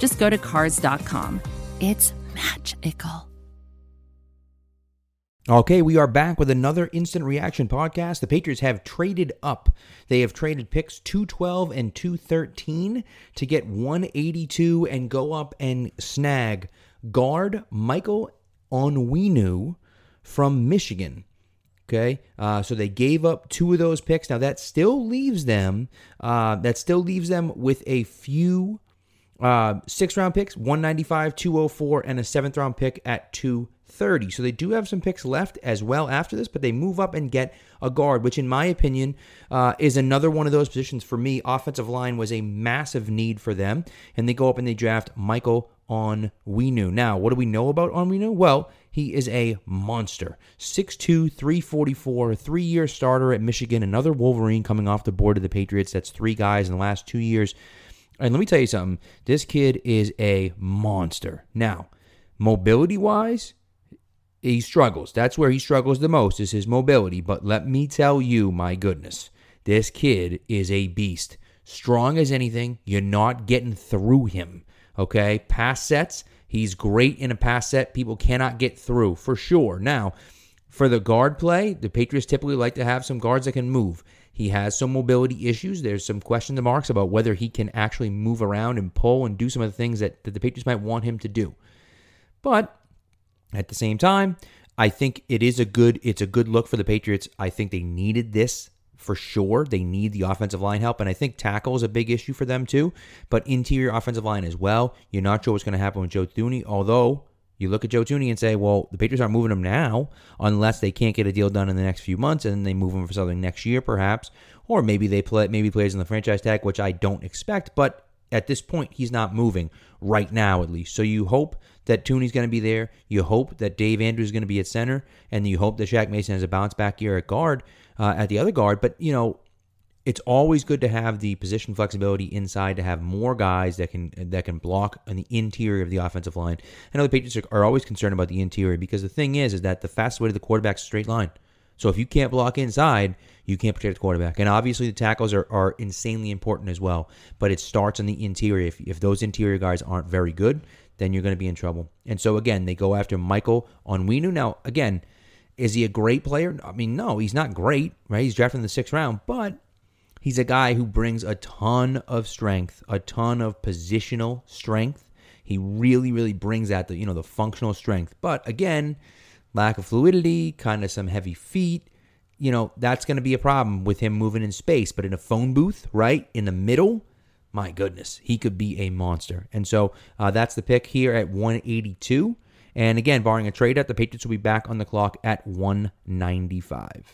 just go to Cars.com. It's magical. Okay, we are back with another instant reaction podcast. The Patriots have traded up. They have traded picks 212 and 213 to get 182 and go up and snag guard Michael Onwenu from Michigan. Okay, uh, so they gave up two of those picks. Now that still leaves them. Uh, that still leaves them with a few uh, six round picks, 195, 204, and a seventh round pick at 230. So they do have some picks left as well after this, but they move up and get a guard, which in my opinion uh, is another one of those positions for me. Offensive line was a massive need for them, and they go up and they draft Michael Onwenu. Now, what do we know about Onwenu? Well, he is a monster. 6'2, 344, three year starter at Michigan, another Wolverine coming off the board of the Patriots. That's three guys in the last two years and let me tell you something this kid is a monster. Now, mobility wise, he struggles. That's where he struggles the most, is his mobility. But let me tell you, my goodness, this kid is a beast. Strong as anything. You're not getting through him. Okay? Pass sets, he's great in a pass set. People cannot get through, for sure. Now, for the guard play, the Patriots typically like to have some guards that can move. He has some mobility issues. There's some question marks about whether he can actually move around and pull and do some of the things that, that the Patriots might want him to do. But at the same time, I think it is a good it's a good look for the Patriots. I think they needed this for sure. They need the offensive line help, and I think tackle is a big issue for them too. But interior offensive line as well. You're not sure what's going to happen with Joe Thuney, although you look at Joe Thuney and say, well, the Patriots aren't moving him now unless they can't get a deal done in the next few months, and then they move him for something next year, perhaps, or maybe they play maybe plays in the franchise tag, which I don't expect. But at this point, he's not moving right now, at least. So you hope that Thuney's going to be there. You hope that Dave Andrews is going to be at center, and you hope that Shaq Mason has a bounce back year at guard, uh, at the other guard. But you know, it's always good to have the position flexibility inside to have more guys that can that can block on the interior of the offensive line. I know the Patriots are always concerned about the interior because the thing is is that the fastest way to the quarterback is straight line. So if you can't block inside, you can't protect the quarterback. And obviously the tackles are, are insanely important as well. But it starts on the interior. If, if those interior guys aren't very good, then you're going to be in trouble. And so again, they go after Michael Onwenu. Now, again, is he a great player? I mean, no, he's not great, right? He's drafted in the sixth round, but He's a guy who brings a ton of strength, a ton of positional strength. He really, really brings out the you know the functional strength. But again, lack of fluidity, kind of some heavy feet. You know that's going to be a problem with him moving in space. But in a phone booth, right in the middle, my goodness, he could be a monster. And so uh, that's the pick here at 182. And again, barring a trade out, the Patriots will be back on the clock at 195.